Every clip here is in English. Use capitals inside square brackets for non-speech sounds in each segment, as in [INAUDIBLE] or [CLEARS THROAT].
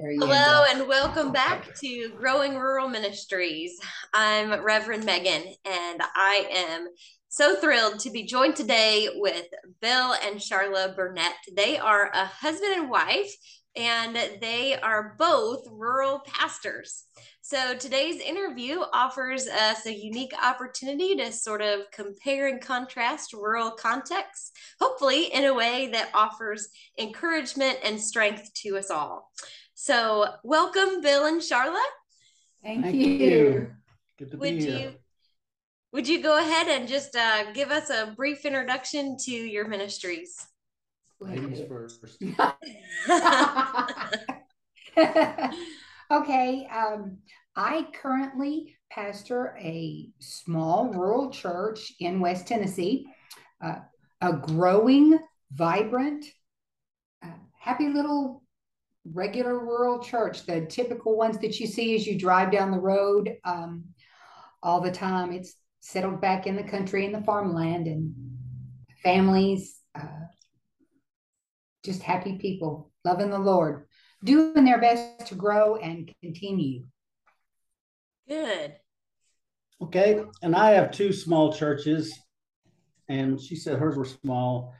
Hello and welcome back to Growing Rural Ministries. I'm Reverend Megan and I am so thrilled to be joined today with Bill and Charla Burnett. They are a husband and wife and they are both rural pastors. So today's interview offers us a unique opportunity to sort of compare and contrast rural contexts, hopefully in a way that offers encouragement and strength to us all. So, welcome, Bill and Charla. Thank, Thank you. you. Good to would be here. You, would you go ahead and just uh, give us a brief introduction to your ministries? Ladies first. [LAUGHS] okay. Um, I currently pastor a small rural church in West Tennessee, uh, a growing, vibrant, uh, happy little regular rural church, the typical ones that you see as you drive down the road um, all the time. It's settled back in the country in the farmland and families, uh, just happy people, loving the Lord, doing their best to grow and continue. Good. Okay. And I have two small churches, and she said hers were small.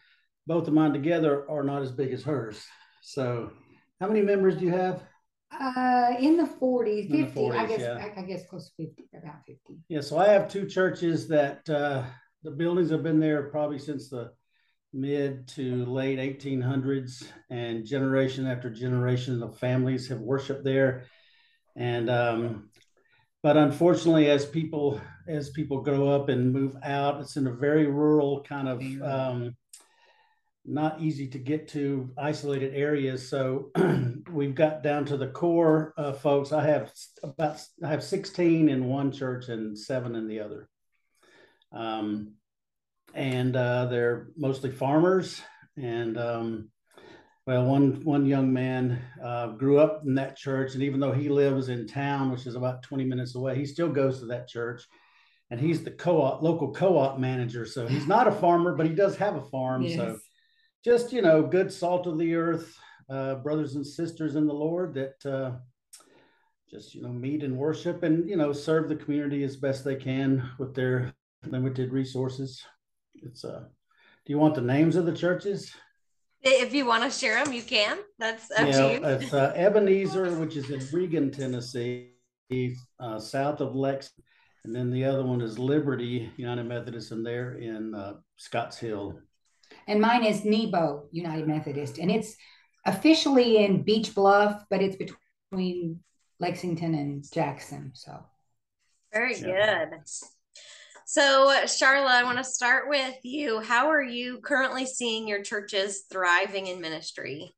Both of mine together are not as big as hers. So how many members do you have? Uh, in the 40s, 50, the 40s, I guess, yeah. I, I, guess close to 50, about 50. Yeah, so I have two churches that uh, the buildings have been there probably since the mid to late 1800s, and generation after generation of families have worshiped there. And, um, but unfortunately, as people as people grow up and move out, it's in a very rural kind of um, not easy to get to isolated areas. So [CLEARS THROAT] we've got down to the core uh, folks. I have about I have 16 in one church and seven in the other. Um, and uh, they're mostly farmers. And um, well, one one young man uh, grew up in that church, and even though he lives in town, which is about 20 minutes away, he still goes to that church. And he's the co-op local co-op manager, so he's not a farmer, but he does have a farm. Yes. So just you know good salt of the earth uh, brothers and sisters in the lord that uh, just you know meet and worship and you know serve the community as best they can with their limited resources. It's uh do you want the names of the churches? If you want to share them you can. That's up yeah, to you. it's uh, ebenezer which is in Reagan tennessee uh, south of lex and then the other one is liberty united methodist and they're in uh, scotts hill and mine is Nebo United Methodist, and it's officially in Beech Bluff, but it's between Lexington and Jackson. So very yeah. good. So, Charla, I want to start with you. How are you currently seeing your churches thriving in ministry?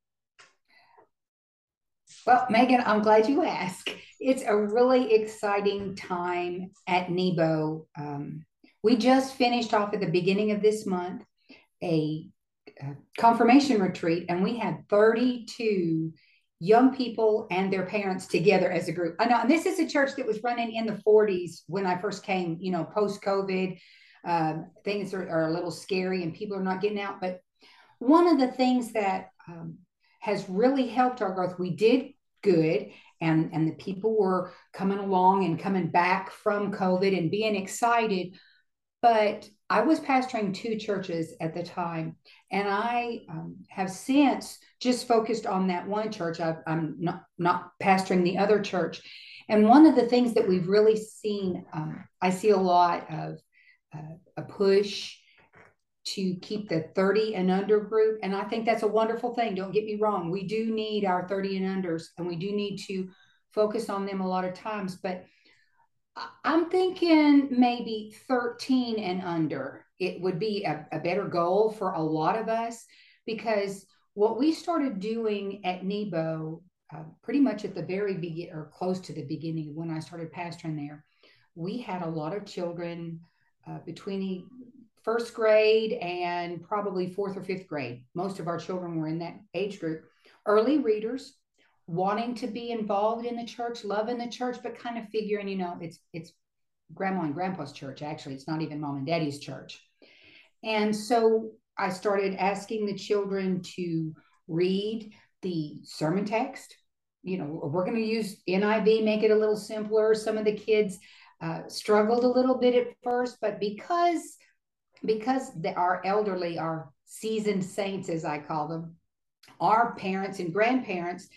Well, Megan, I'm glad you asked. It's a really exciting time at Nebo. Um, we just finished off at the beginning of this month a, confirmation retreat, and we had 32 young people and their parents together as a group. I know, and this is a church that was running in the 40s when I first came, you know, post COVID. Um, things are, are, a little scary and people are not getting out. But one of the things that um, has really helped our growth, we did good and, and the people were coming along and coming back from COVID and being excited. But I was pastoring two churches at the time, and I um, have since just focused on that one church. i am not not pastoring the other church, and one of the things that we've really seen, um, I see a lot of uh, a push to keep the 30 and under group, and I think that's a wonderful thing. Don't get me wrong; we do need our 30 and unders, and we do need to focus on them a lot of times, but I'm thinking maybe 13 and under. It would be a, a, better goal for a lot of us because what we started doing at Nebo, uh, pretty much at the very beginning or close to the beginning when I started pastoring there, we had a lot of children uh, between first grade and probably fourth or fifth grade. Most of our children were in that age group. Early readers, wanting to be involved in the church, loving the church, but kind of figuring, you know, it's it's grandma and grandpa's church. Actually, it's not even mom and daddy's church. And so I started asking the children to read the sermon text you know, we're going to use NIV, make it a little simpler. Some of the kids uh, struggled a little bit at first, but because because the, our elderly, our seasoned saints, as I call them, our parents and grandparents,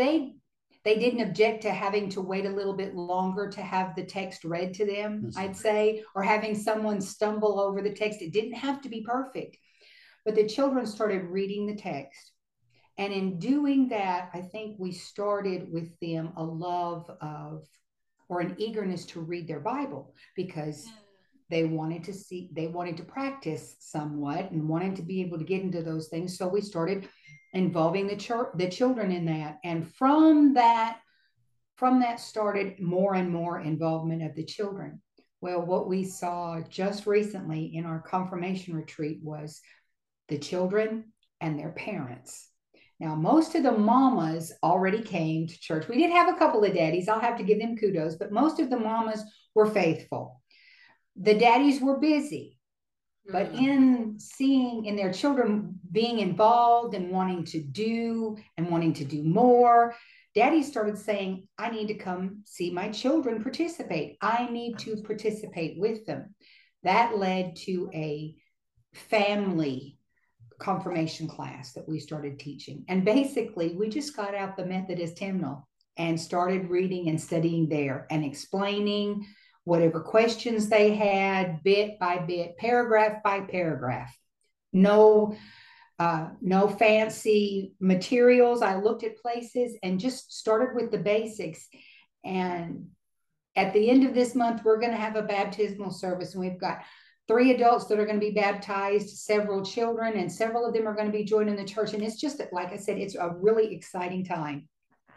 they they didn't object to having to wait a little bit longer to have the text read to them, mm-hmm. I'd say, or having someone stumble over the text. It didn't have to be perfect. But the children started reading the text. And in doing that, I think we started with them a love of or an eagerness to read their Bible because they wanted to see, they wanted to practice somewhat and wanted to be able to get into those things. So we started involving the church, the children in that. And from that from that started more and more involvement of the children. Well what we saw just recently in our confirmation retreat was the children and their parents. Now most of the mamas already came to church. We did have a couple of daddies. I'll have to give them kudos but most of the mamas were faithful. The daddies were busy but mm. in seeing in their children being involved and wanting to do and wanting to do more daddy started saying i need to come see my children participate. I need to participate with them. That led to a family confirmation class that we started teaching. And basically we just got out the methodist hymnal and started reading and studying there and explaining whatever questions they had, bit by bit, paragraph by paragraph. No, uh, no fancy materials. I looked at places and just started with the basics. And at the end of this month, we're going to have a baptismal service, and we've got three adults that are going to be baptized, several children, and several of them are going to be joining the church. And it's just like I said, it's a really exciting time.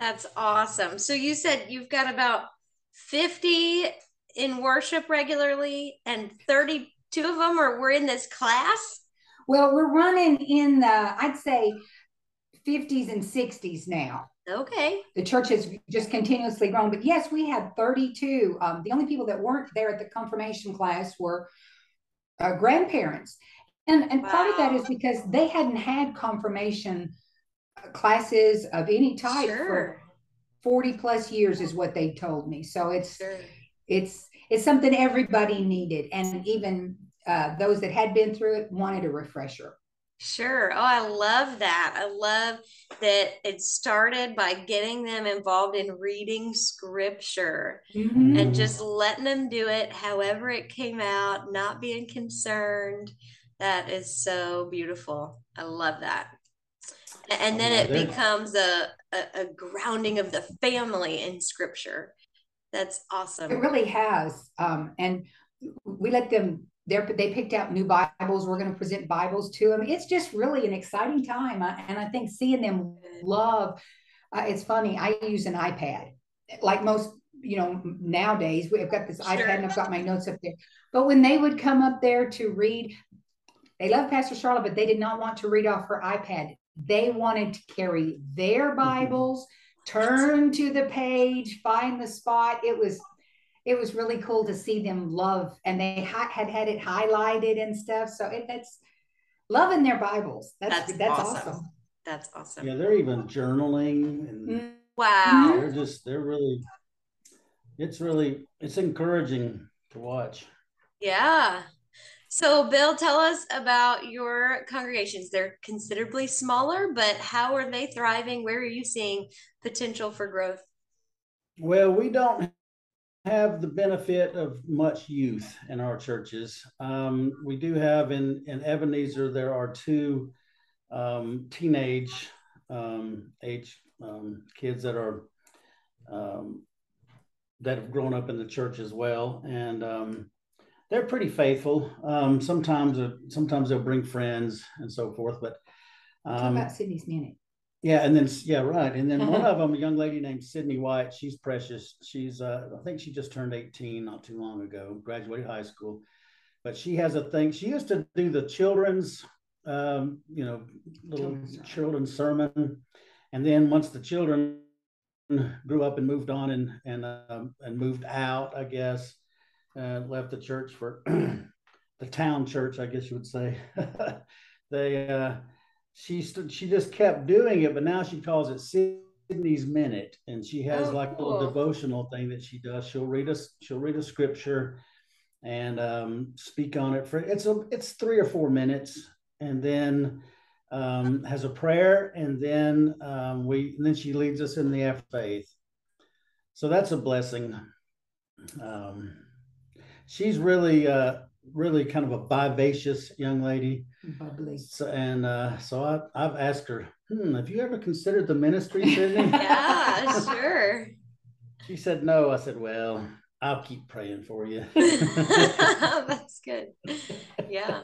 That's awesome. So you said you've got about 50 in worship regularly and 32 of them are were in this class? Well, we're running in the I'd say 50s and 60s now. Okay. The church has just continuously grown. But yes, we had 32. Um, the only people that weren't there at the confirmation class were uh, grandparents. And, and wow. part of that is because they hadn't had confirmation classes of any type sure. for 40 plus years, is what they told me. So it's sure it's it's something everybody needed, and even uh, those that had been through it wanted a refresher. Sure. Oh, I love that. I love that it started by getting them involved in reading scripture mm-hmm. and just letting them do it however it came out, not being concerned. That is so beautiful. I love that. And then it becomes a, a, a grounding of the family in scripture. That's awesome. It really has. Um, and we let them they they picked out new Bibles. We're going to present Bibles to them. It's just really an exciting time. and I think seeing them love, uh, it's funny. I use an iPad like most, you know, nowadays we've got this sure. iPad and I've got my notes up there. But when they would come up there to read, they love Pastor Charlotte, but they did not want to read off her iPad. They wanted to carry their mm-hmm. Bibles. Mm-hmm turn to the page, find the spot. It was it was really cool to see them love, and they ha- had had it highlighted and stuff. So it, that's loving their Bibles. That's that's, that's awesome. awesome. That's awesome. Yeah, they're even journaling and mm. wow. They're just they're really it's really it's encouraging to watch. Yeah. So, Bill, tell us about your congregations. They're considerably smaller, but how are they thriving? Where are you seeing potential for growth? Well, we don't have the benefit of much youth in our churches. Um, we do have in, in Ebenezer, there are two um, teenage um, age um, kids that are um, that have grown up in the church as well. And um, they're pretty faithful. Um, sometimes, uh, sometimes they'll bring friends and so forth. But um, about Sydney's minute. Yeah, and then yeah, right. And then one of them, a young lady named Sydney White. She's precious. She's uh, I think she just turned 18 not too long ago, graduated high school. But she has a thing. She used to do the children's, um, you know, little children's, children's sermon, and then once the children grew up and moved on and and um, and moved out, I guess uh, left the church for [CLEARS THROAT] the town church, I guess you would say. [LAUGHS] they uh, she st- she just kept doing it, but now she calls it Sydney's Minute, and she has Oh, like a little devotional thing that she does. She'll read us, she'll read a scripture, and um, speak on it for it's a it's three or four minutes, and then um, has a prayer, and then um, we and then she leads us in the after faith. So that's a blessing. Um, she's really uh, really kind of a vivacious young lady. Bubbly. So, and uh, so I, I've asked her, hmm, have you ever considered the ministry, [LAUGHS] Sydney? Yeah, sure. she said, no. I said, well, I'll keep praying for you. [LAUGHS] [LAUGHS] That's good. Yeah.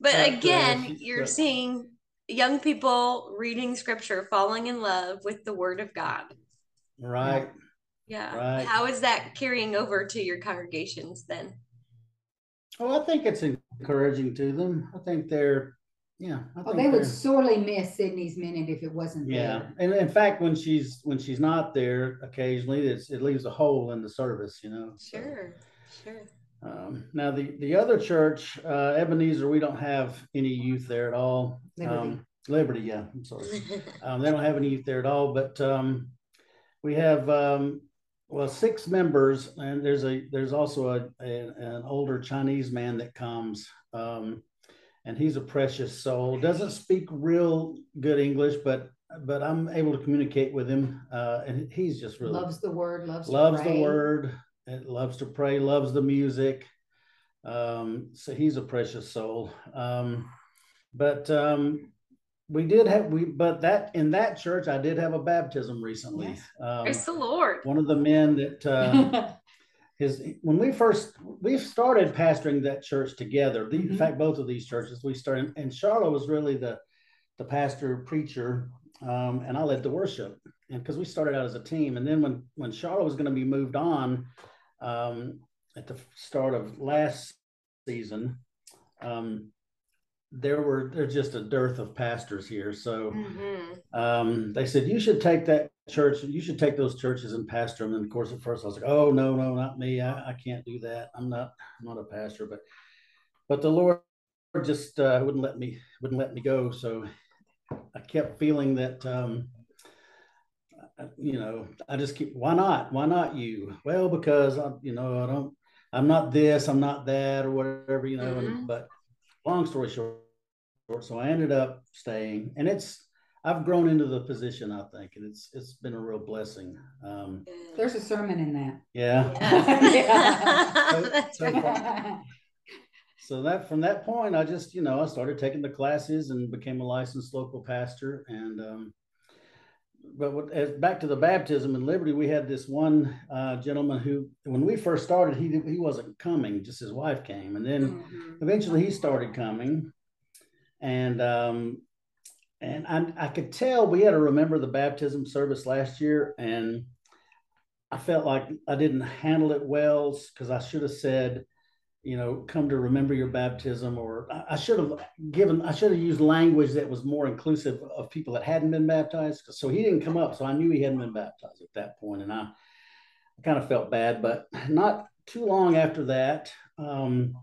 But But, uh, again, you're uh, seeing young people reading scripture, falling in love with the word of God. right. Yeah. Right. How is that carrying over to your congregations then? Oh, I think it's encouraging to them. I think they're, yeah. I Oh, they would sorely miss Sydney's minute if it wasn't Yeah, there. Yeah, and in fact, when she's when she's not there, occasionally it's it leaves a hole in the service, you know. so. Sure. Sure. Um, now the the other church, uh, Ebenezer, we don't have any youth there at all. Liberty. Um, Liberty, yeah. I'm sorry. [LAUGHS] Um, they don't have any youth there at all, but um, we have um, well six members, and there's a there's also a, a an older Chinese man that comes, um, and he's a precious soul. Doesn't speak real good English, but but I'm able to communicate with him, uh, and he's just really Loves the word, loves loves the word and loves to pray loves the music. Um so he's a precious soul. Um but um we did have we but that in that church i did have a baptism recently Yes. um, Praise the Lord. one of the men that uh [LAUGHS] his when we first we started pastoring that church together the, in Mhm. fact both of these churches we started and charlotte was really the the pastor preacher um, and i led the worship and because we started out as a team and then when when charlotte was going to be moved on um, at the start of last season um, there were there's just a dearth of pastors here so Mhm. um, they said you should take that church you should take those churches and pastor them and of course at first i was like oh no no not me. I, I can't do that. I'm not i'm not a pastor. But but the lord just uh, wouldn't let me wouldn't let me go. So i kept feeling that um, you know i just keep why not? Why not you? Well because i you know i don't i'm not this i'm not that or whatever you know Mhm. and, but long story short so i ended up staying and it's i've grown into the position i think and it's it's been a real blessing um There's a sermon in that. yeah Yeah. [LAUGHS] [LAUGHS] So- so- so that from that point i just you know i started taking the classes and became a licensed local pastor and um but what, as, back to the baptism in liberty we had this one uh, gentleman who when we first started he he wasn't coming just his wife came. And then Mhm. eventually he started coming. And um and I, I could tell we had to remember the baptism service last year. And i felt like i didn't handle it well because i should have said you know come to remember your baptism or I, I should have given i should have used language that was more inclusive of people that hadn't been baptized so he didn't come up so i knew he hadn't been baptized at that point and i, I kind of felt bad but not too long after that um,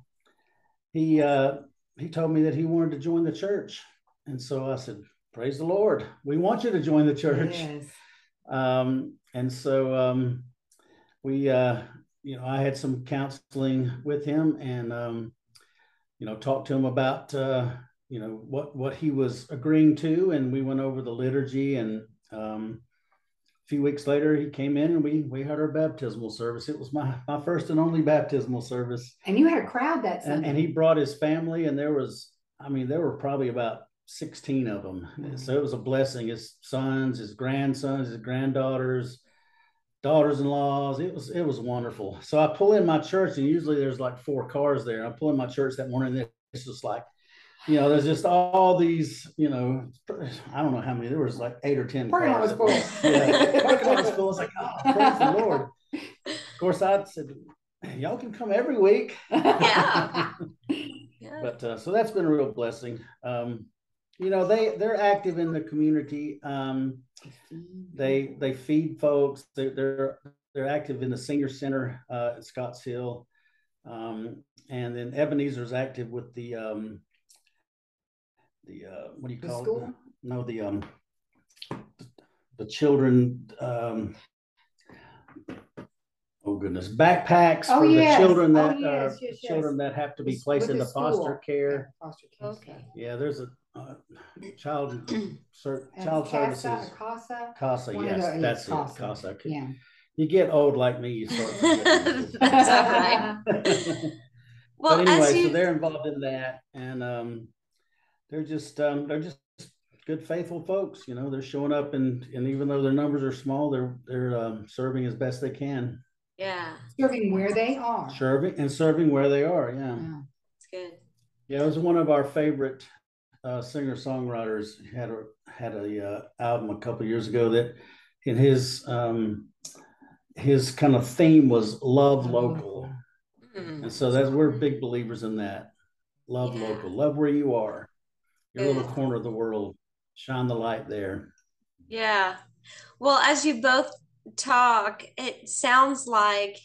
he uh, he told me that he wanted to join the church and so i said praise the lord we want you to join the church Yes. um, and so um, we uh, you know i had some counseling with him and um, you know talked to him about uh, you know what what he was agreeing to and we went over the liturgy and um, a few weeks later he came in and we we had our baptismal service it was my my first and only baptismal service And you had a crowd that and, Sunday. and he brought his family and there was i mean there were probably about 16 of them Mhm. so it was a blessing his sons his grandsons his granddaughters daughters-in-laws it was it was wonderful so i pull in my church and usually there's like four cars there i pull in my church that morning and it's just like you know there's just all these you know i don't know how many there was like eight or ten Parking lot was full. yeah parking lot was full it's like oh praise the lord of [LAUGHS] course i said y'all can come every week [LAUGHS] Yeah. Yeah. [LAUGHS] but uh, so that's been a real blessing um you know they they're active in the community um they they feed folks they, they're they're active in the senior center uh at scotts hill um and then ebenezer's active with the um the uh what do you The call school? it no the um the children. Um, oh goodness, backpacks Oh, for yes. the children Oh, that yes, are yes, yes. children that have to be placed with into the foster care. Foster care. Okay. Yeah, there's a uh, child [CLEARS THROAT] ser- child CASA, services. Casa. CASA, One yes, the- that's yes, it. CASA. CASA. Okay. Yeah. You get old like me, you start. forgetting. [LAUGHS] That's all right. [LAUGHS] Well, but anyway, you so they're involved in that, and um, they're just um, they're just good, faithful folks. You know, they're showing up, and and even though their numbers are small, they're they're um, serving as best they can, yeah, Serving where they are. serving and serving where they are. Yeah, Yeah. it's good. yeah. It was one of our favorite uh, singer songwriters. Had a had a uh, album a couple years ago that in his um, his kind of theme was love local. Mm. And so that's we're big believers in that. Love Yeah. local, love where you are, your little corner of the world. Shine the light there. Yeah. Well, as you both talk, it sounds like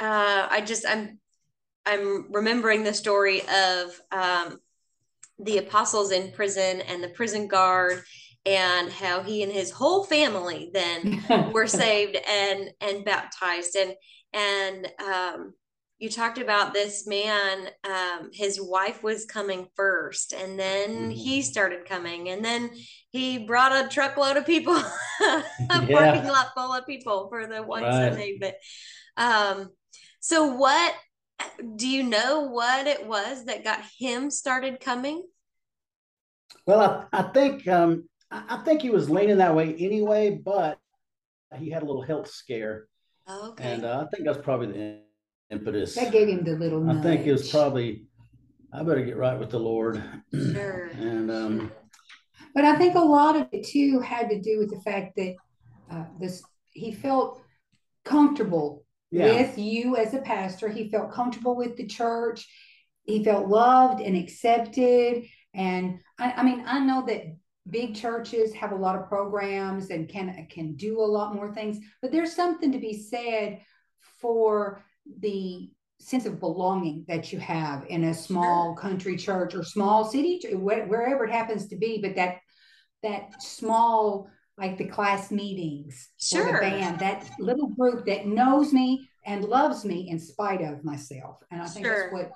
uh, I just I'm I'm remembering the story of um, the apostles in prison and the prison guard and how he and his whole family then [LAUGHS] were saved and and baptized and and um you talked about this man um his wife was coming first and then Mhm. he started coming and then he brought a truckload of people [LAUGHS] a [LAUGHS] Yeah. parking lot full of people for the one Right. sunday but um so what do you know what it was that got him started coming Well, I, I think um, I, I think he was leaning that way anyway, but he had a little health scare, okay and uh, I think that's probably the impetus. That gave him the little I think it was probably I better get right with the Lord, Sure. [CLEARS THROAT] and um, But I think a lot of it too had to do with the fact that uh, this he felt comfortable yeah, with you as a pastor. He felt comfortable with the church. He felt loved and accepted. And I, I mean, I know that big churches have a lot of programs and can can do a lot more things, but there's something to be said for the sense of belonging that you have in a small country church or small city, wherever it happens to be. But that that small, like the class meetings or Sure. the band, that little group that knows me and loves me in spite of myself. And I think Sure. that's what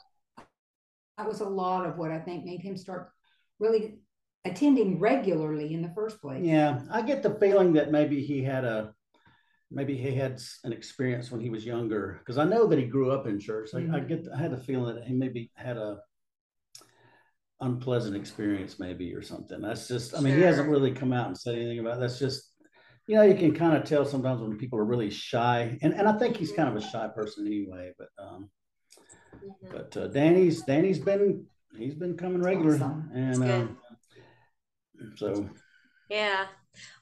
that was a lot of what I think made him start really attending regularly in the first place. yeah. I get the feeling that maybe he had a maybe he had an experience when he was younger because I know that he grew up in church. I, I Mhm. get I had the feeling that he maybe had a unpleasant experience maybe or something. That's just I mean he hasn't really come out and said anything about it. that's just you know you can kind of tell sometimes when people are really shy and and I think he's kind of a shy person anyway but um Mhm. but uh, Danny's Danny's been he's been coming regular Awesome. and That's um, so Yeah.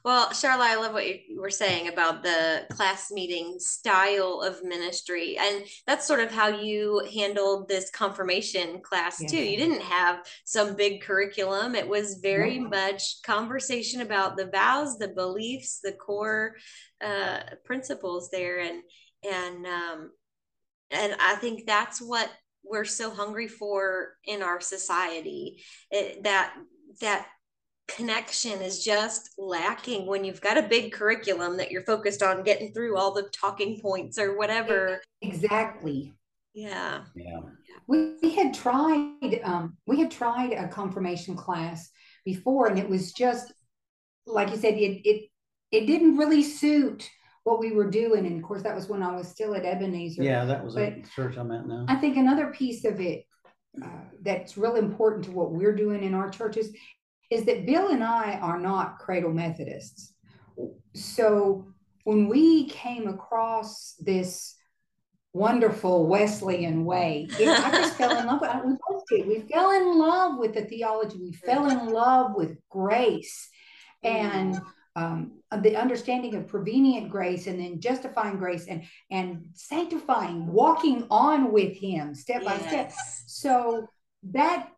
Well, Charlotte, I love what you were saying about the class meeting style of ministry. And that's sort of how you handled this confirmation class too. You didn't have some big curriculum. It was very No. much conversation about the vows, the beliefs, the core uh, principles there. And, and, um, and I think that's what we're so hungry for in our society. It, that, that connection is just lacking when you've got a big curriculum that you're focused on getting through all the talking points or whatever. Exactly. Yeah. yeah We, we had tried um, we had tried a confirmation class before, and it was just like you said, it it it didn't really suit what we were doing. And of course, that was when I was still at Ebenezer. yeah that was a church I'm at now I think another piece of it uh, that's real important to what we're doing in our churches is that Bill and I are not cradle Methodists. So when we came across this wonderful Wesleyan way, it, I just fell in love with we both did. We fell in love with the theology. We fell in love with grace and um, the understanding of prevenient grace and then justifying grace and and sanctifying, walking on with him step by step. So that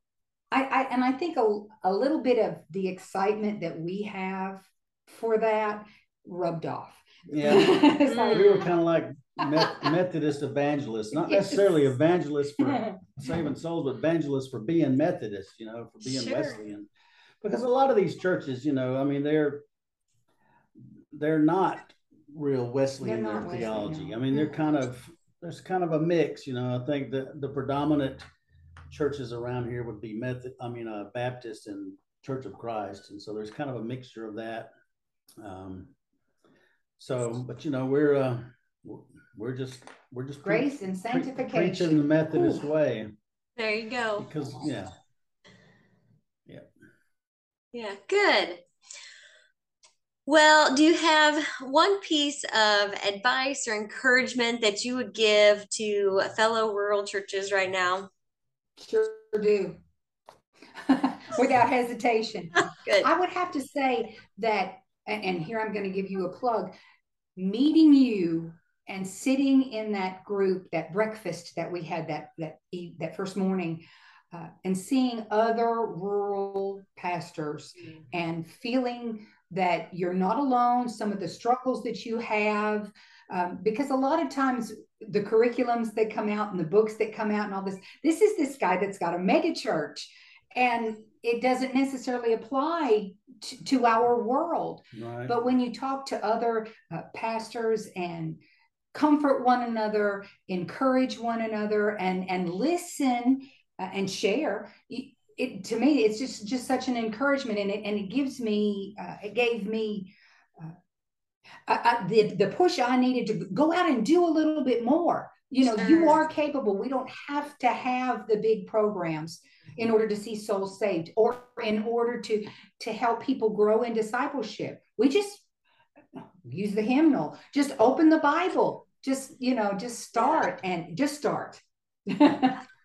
I, I and I think a, a little bit of the excitement that we have for that rubbed off. yeah [LAUGHS] like- we were kind of like Methodist evangelists, not Yes. necessarily evangelists for [LAUGHS] saving souls, but evangelists for being Methodist, you know, for being Sure. Wesleyan. Because a lot of these churches, you know, I mean, they're they're not real Wesleyan They're in not their theology. Wesleyan, I mean, they're kind of there's kind of a mix. You know, I think the the predominant churches around here would be Method. I mean, uh, Baptist and Church of Christ, and so there's kind of a mixture of that. Um, so, but you know, we're uh, we're just we're just pre- Grace and pre- sanctification. preaching the Methodist Ooh. way There you go. because yeah, yeah, Yeah, good. Well, do you have one piece of advice or encouragement that you would give to fellow rural churches right now? Sure do. [LAUGHS] Without hesitation. [LAUGHS] Good. I would have to say that, and here I'm going to give you a plug meeting you and sitting in that group, that breakfast that we had that that that first morning, uh, and seeing other rural pastors and feeling that you're not alone, some of the struggles that you have, um, because a lot of times the curriculums that come out and the books that come out and all this, this is this guy that's got a mega church, and it doesn't necessarily apply to, to our world. right. But when you talk to other uh, pastors and comfort one another, encourage one another, and and listen uh, and share, it to me it's just just such an encouragement, and it and it gives me uh, it gave me. Uh, I, I, the the push I needed to go out and do a little bit more. You know, you are capable. We don't have to have the big programs in order to see souls saved, or in order to to help people grow in discipleship. We just use the hymnal, just open the Bible, just, you know, just start and just start. [LAUGHS]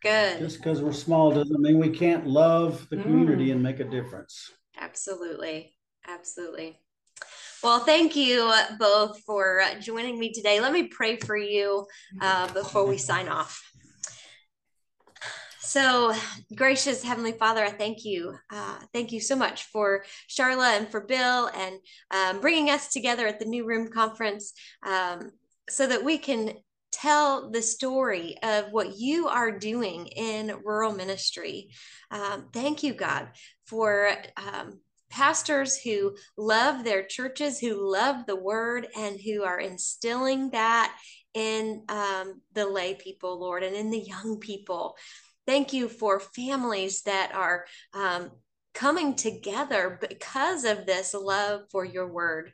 Good. Just because we're small doesn't mean we can't love the community Mm. and make a difference. Absolutely. Absolutely. Well, thank you both for joining me today. Let me pray for you uh, before we sign off. So, gracious Heavenly Father, I thank you. Uh, thank you so much for Charla and for Bill and um, bringing us together at the New Room Conference um, so that we can tell the story of what you are doing in rural ministry. Um, thank you, God, for um, pastors who love their churches, who love the word, and who are instilling that in um, the lay people, Lord, and in the young people. Thank you for families that are um, coming together because of this love for your word.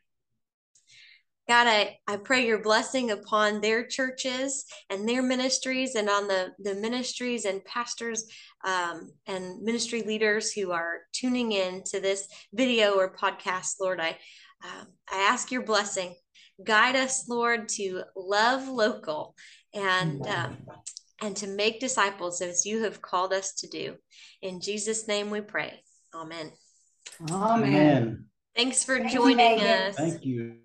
God, I, I pray your blessing upon their churches and their ministries and on the, the ministries and pastors um, and ministry leaders who are tuning in to this video or podcast, Lord. I, um, I ask your blessing. Guide us, Lord, to love local and um, and to make disciples as you have called us to do. In Jesus' name we pray. Amen. Amen. Amen. Thanks for Thank joining Megan. us. Thank you.